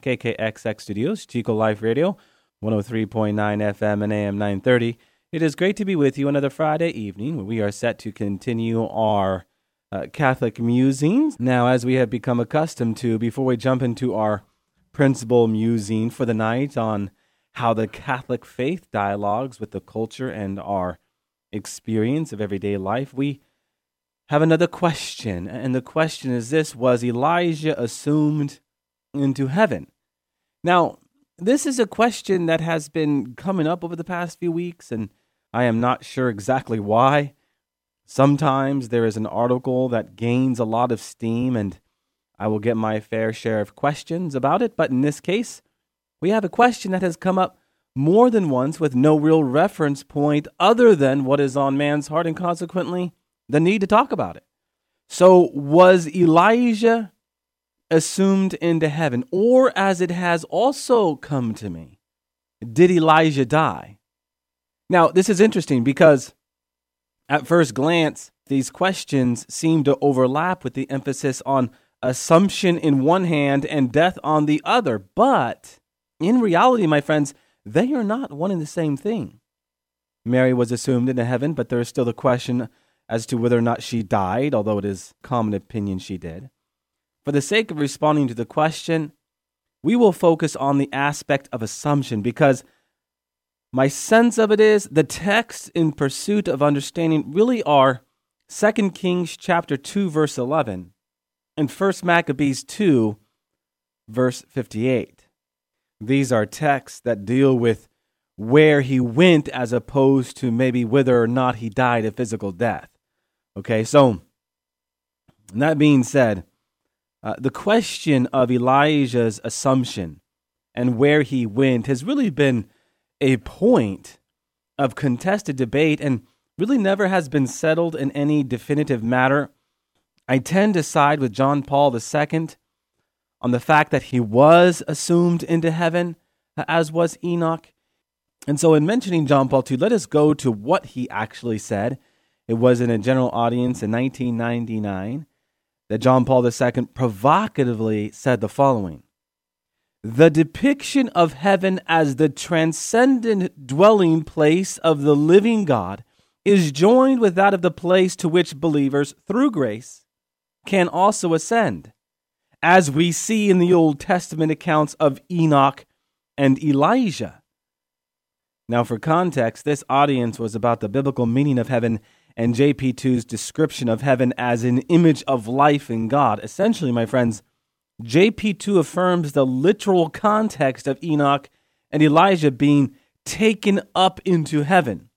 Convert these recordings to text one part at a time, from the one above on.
KKXX Studios, Chico Life Radio, 103.9 FM and AM 930. It is great to be with you another Friday evening where we are set to continue our uh, Catholic musings. Now, as we have become accustomed to, before we jump into our principal musing for the night on how the Catholic faith dialogues with the culture and our experience of everyday life, we have another question. And the question is this Was Elijah assumed into heaven? Now, this is a question that has been coming up over the past few weeks, and I am not sure exactly why. Sometimes there is an article that gains a lot of steam, and I will get my fair share of questions about it. But in this case, we have a question that has come up more than once with no real reference point other than what is on man's heart, and consequently, the need to talk about it. So, was Elijah assumed into heaven, or as it has also come to me, did Elijah die? Now, this is interesting because at first glance, these questions seem to overlap with the emphasis on assumption in one hand and death on the other. But in reality, my friends, they are not one and the same thing. Mary was assumed into heaven, but there is still the question as to whether or not she died, although it is common opinion she did. For the sake of responding to the question, we will focus on the aspect of assumption because my sense of it is the texts in pursuit of understanding really are 2 Kings chapter 2 verse 11 and 1 Maccabees 2 verse 58. These are texts that deal with where he went as opposed to maybe whether or not he died a physical death. Okay, so that being said, uh, the question of Elijah's assumption and where he went has really been a point of contested debate and really never has been settled in any definitive matter. I tend to side with John Paul II on the fact that he was assumed into heaven, as was Enoch. And so, in mentioning John Paul II, let us go to what he actually said. It was in a general audience in 1999 that John Paul II provocatively said the following The depiction of heaven as the transcendent dwelling place of the living God is joined with that of the place to which believers, through grace, can also ascend, as we see in the Old Testament accounts of Enoch and Elijah. Now, for context, this audience was about the biblical meaning of heaven and JP2's description of heaven as an image of life in God. Essentially, my friends, JP2 affirms the literal context of Enoch and Elijah being taken up into heaven,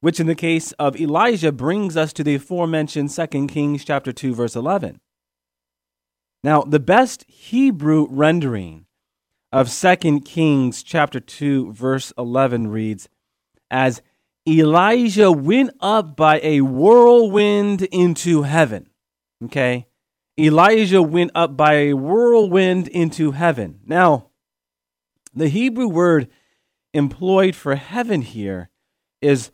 which in the case of Elijah brings us to the aforementioned 2 Kings chapter 2 verse 11. Now, the best Hebrew rendering of 2 Kings chapter 2 verse 11 reads as Elijah went up by a whirlwind into heaven. Okay? Elijah went up by a whirlwind into heaven. Now, the Hebrew word employed for heaven here is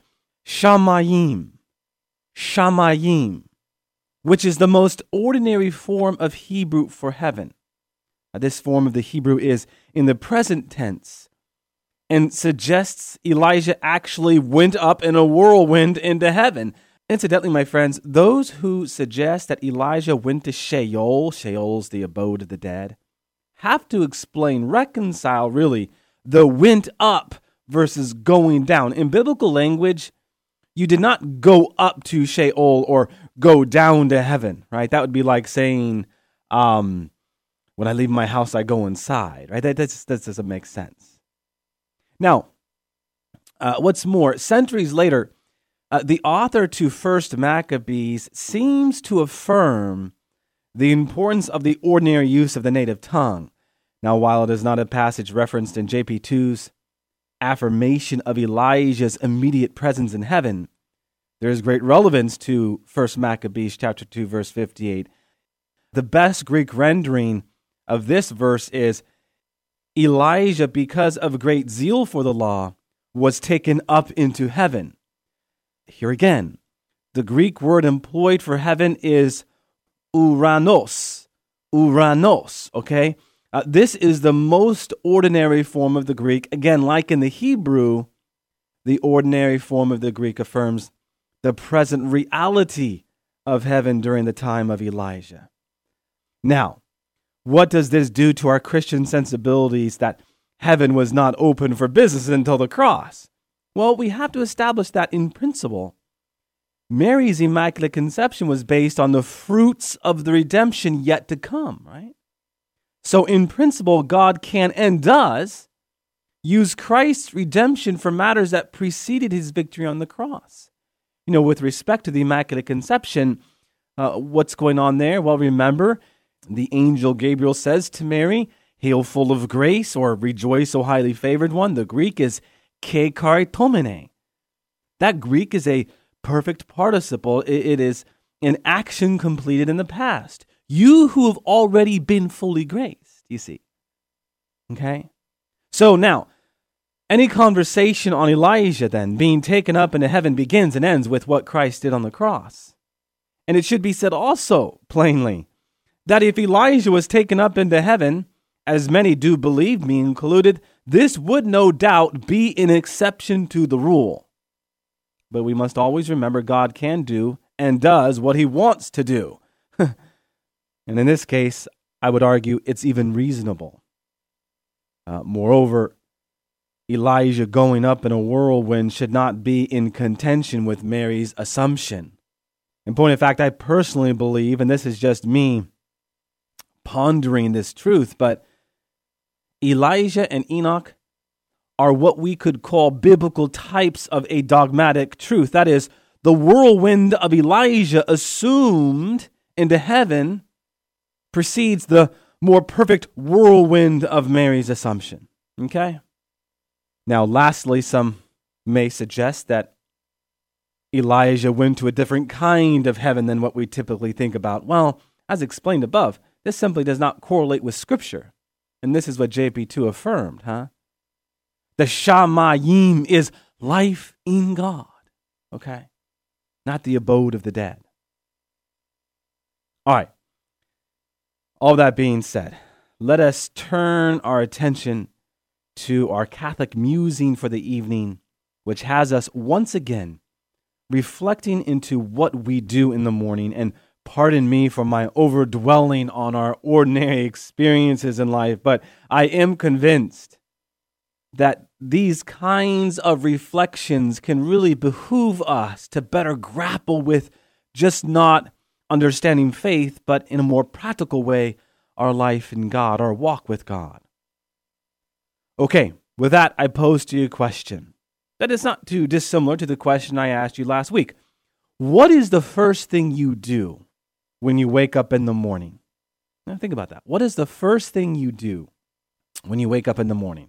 shamayim. Shamayim, which is the most ordinary form of Hebrew for heaven. Now, this form of the Hebrew is in the present tense and suggests Elijah actually went up in a whirlwind into heaven. Incidentally, my friends, those who suggest that Elijah went to Sheol, Sheol's the abode of the dead, have to explain, reconcile really, the went up versus going down. In biblical language, you did not go up to Sheol or go down to heaven, right? That would be like saying, um, when I leave my house, I go inside, right? That, that, that doesn't make sense. Now, uh, what's more, centuries later, uh, the author to First Maccabees seems to affirm the importance of the ordinary use of the native tongue. Now, while it is not a passage referenced in JP2's affirmation of Elijah's immediate presence in heaven, there is great relevance to 1 Maccabees chapter 2 verse 58. The best Greek rendering of this verse is Elijah because of great zeal for the law was taken up into heaven. Here again, the Greek word employed for heaven is uranos. Uranos, okay? Uh, this is the most ordinary form of the Greek. Again, like in the Hebrew, the ordinary form of the Greek affirms the present reality of heaven during the time of Elijah. Now, what does this do to our Christian sensibilities that heaven was not open for business until the cross? Well, we have to establish that in principle. Mary's Immaculate Conception was based on the fruits of the redemption yet to come, right? So, in principle, God can and does use Christ's redemption for matters that preceded his victory on the cross. You know, with respect to the Immaculate Conception, uh, what's going on there? Well, remember, the angel Gabriel says to Mary, Hail full of grace, or rejoice, O highly favored one. The Greek is kecharitomene. That Greek is a perfect participle. it is an action completed in the past. You who have already been fully graced, you see. Okay? So now, any conversation on Elijah then being taken up into heaven begins and ends with what Christ did on the cross. And it should be said also plainly that if Elijah was taken up into heaven, as many do believe, me included, this would no doubt be an exception to the rule. But we must always remember God can do and does what he wants to do. and in this case, I would argue it's even reasonable. Uh, moreover, Elijah going up in a whirlwind should not be in contention with Mary's assumption. In point of fact, I personally believe, and this is just me pondering this truth, but Elijah and Enoch are what we could call biblical types of a dogmatic truth. That is, the whirlwind of Elijah assumed into heaven precedes the more perfect whirlwind of Mary's assumption. Okay? Now, lastly, some may suggest that Elijah went to a different kind of heaven than what we typically think about. Well, as explained above, this simply does not correlate with Scripture. And this is what JP2 affirmed, huh? The Shamayim is life in God, okay? Not the abode of the dead. All right. All that being said, let us turn our attention to our Catholic musing for the evening, which has us once again reflecting into what we do in the morning. And pardon me for my overdwelling on our ordinary experiences in life, but I am convinced that these kinds of reflections can really behoove us to better grapple with just not understanding faith, but in a more practical way, our life in God, our walk with God. Okay, with that, I pose to you a question that is not too dissimilar to the question I asked you last week. What is the first thing you do when you wake up in the morning? Now, think about that. What is the first thing you do when you wake up in the morning?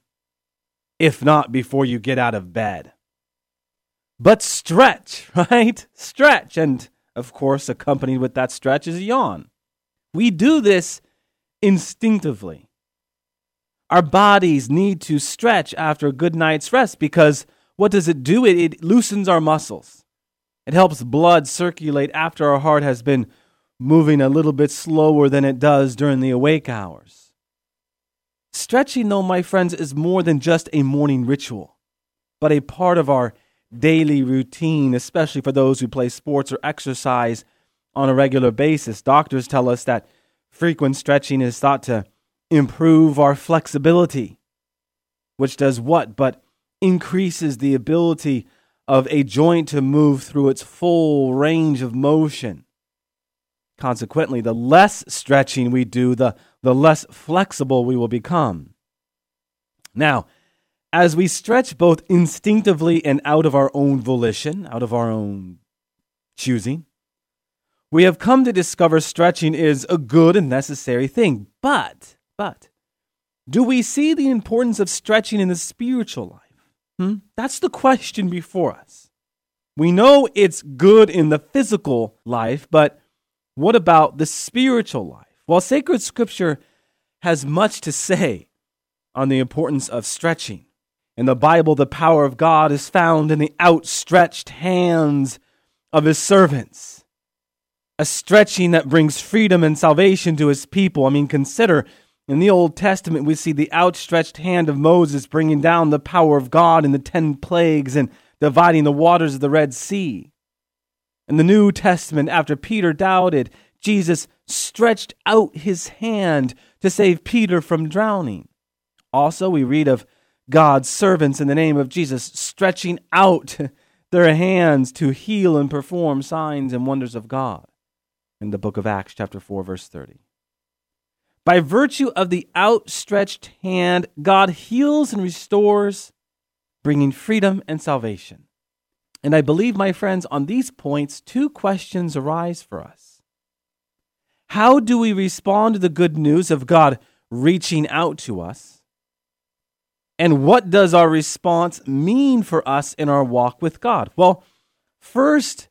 If not before you get out of bed. But stretch, right? Stretch. And of course, accompanied with that stretch is a yawn. We do this instinctively. Our bodies need to stretch after a good night's rest because what does it do? It, it loosens our muscles. It helps blood circulate after our heart has been moving a little bit slower than it does during the awake hours. Stretching, though, my friends, is more than just a morning ritual, but a part of our daily routine, especially for those who play sports or exercise on a regular basis. Doctors tell us that frequent stretching is thought to improve our flexibility, which does what? But increases the ability of a joint to move through its full range of motion. Consequently, the less stretching we do, the, the less flexible we will become. Now, as we stretch both instinctively and out of our own volition, out of our own choosing, we have come to discover stretching is a good and necessary thing. But but Do we see the importance of stretching in the spiritual life? Hmm? That's the question before us. We know it's good in the physical life, but what about the spiritual life? Well, sacred scripture has much to say on the importance of stretching. In the Bible, the power of God is found in the outstretched hands of his servants. A stretching that brings freedom and salvation to his people. I mean, consider in the Old Testament, we see the outstretched hand of Moses bringing down the power of God in the ten plagues and dividing the waters of the Red Sea. In the New Testament, after Peter doubted, Jesus stretched out his hand to save Peter from drowning. Also, we read of God's servants in the name of Jesus stretching out their hands to heal and perform signs and wonders of God in the book of Acts, chapter 4, verse 30. By virtue of the outstretched hand, God heals and restores, bringing freedom and salvation. And I believe, my friends, on these points, two questions arise for us. How do we respond to the good news of God reaching out to us? And what does our response mean for us in our walk with God? Well, first,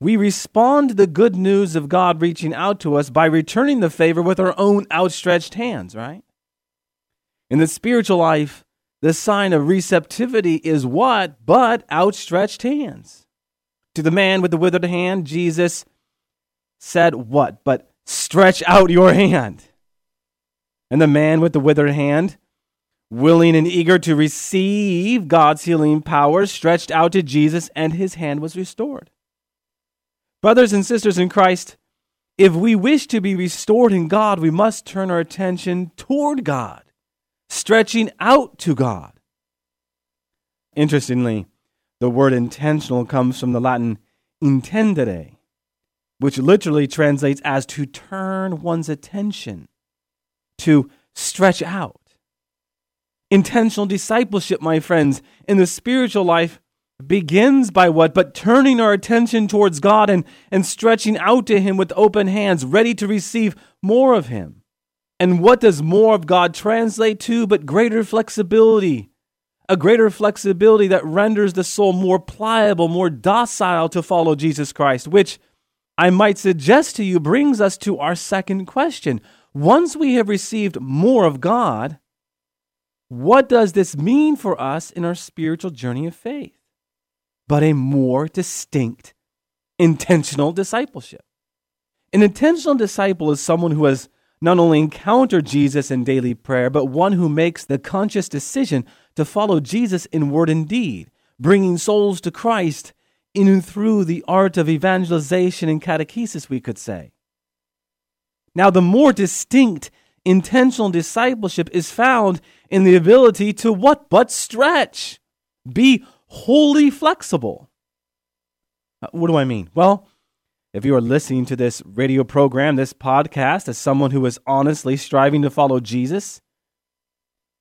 we respond to the good news of God reaching out to us by returning the favor with our own outstretched hands, right? In the spiritual life, the sign of receptivity is what? But outstretched hands. To the man with the withered hand, Jesus said, What? But stretch out your hand. And the man with the withered hand, willing and eager to receive God's healing power, stretched out to Jesus, and his hand was restored. Brothers and sisters in Christ, if we wish to be restored in God, we must turn our attention toward God, stretching out to God. Interestingly, the word intentional comes from the Latin intendere, which literally translates as to turn one's attention, to stretch out. Intentional discipleship, my friends, in the spiritual life begins by what? But turning our attention towards God and, and stretching out to Him with open hands, ready to receive more of Him. And what does more of God translate to? But greater flexibility. A greater flexibility that renders the soul more pliable, more docile to follow Jesus Christ, which I might suggest to you brings us to our second question. Once we have received more of God, what does this mean for us in our spiritual journey of faith? but a more distinct intentional discipleship. An intentional disciple is someone who has not only encounter Jesus in daily prayer, but one who makes the conscious decision to follow Jesus in word and deed, bringing souls to Christ in and through the art of evangelization and catechesis, we could say. Now, the more distinct intentional discipleship is found in the ability to what but stretch, be wholly flexible. Uh, what do I mean? Well, if you are listening to this radio program, this podcast, as someone who is honestly striving to follow Jesus,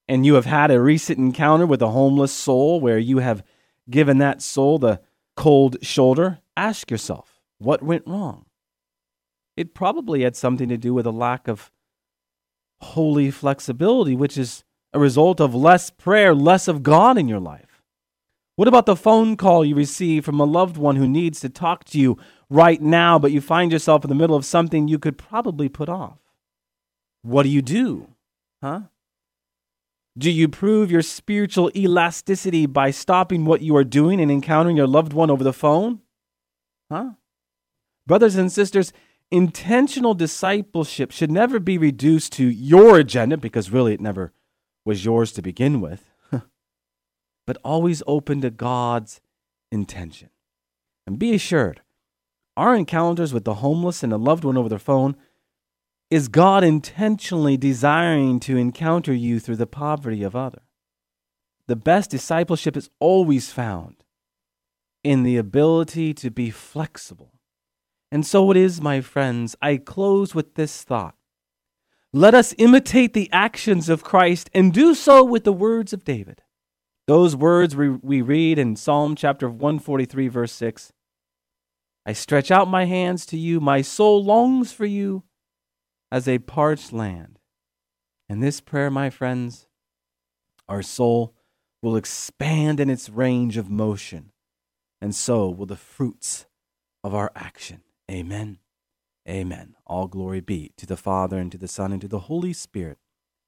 and you have had a recent encounter with a homeless soul where you have given that soul the cold shoulder, ask yourself, what went wrong? It probably had something to do with a lack of holy flexibility, which is a result of less prayer, less of God in your life. What about the phone call you receive from a loved one who needs to talk to you right now, but you find yourself in the middle of something you could probably put off? What do you do? Huh? Do you prove your spiritual elasticity by stopping what you are doing and encountering your loved one over the phone? Huh? Brothers and sisters, intentional discipleship should never be reduced to your agenda because really it never was yours to begin with but always open to God's intention. And be assured, our encounters with the homeless and a loved one over the phone is God intentionally desiring to encounter you through the poverty of others. The best discipleship is always found in the ability to be flexible. And so it is, my friends. I close with this thought. Let us imitate the actions of Christ and do so with the words of David. Those words we, we read in Psalm chapter 143, verse 6 I stretch out my hands to you, my soul longs for you as a parched land. And this prayer, my friends, our soul will expand in its range of motion, and so will the fruits of our action. Amen. Amen. All glory be to the Father, and to the Son, and to the Holy Spirit,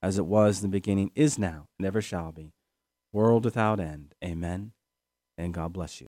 as it was in the beginning, is now, and ever shall be, world without end. Amen. And God bless you.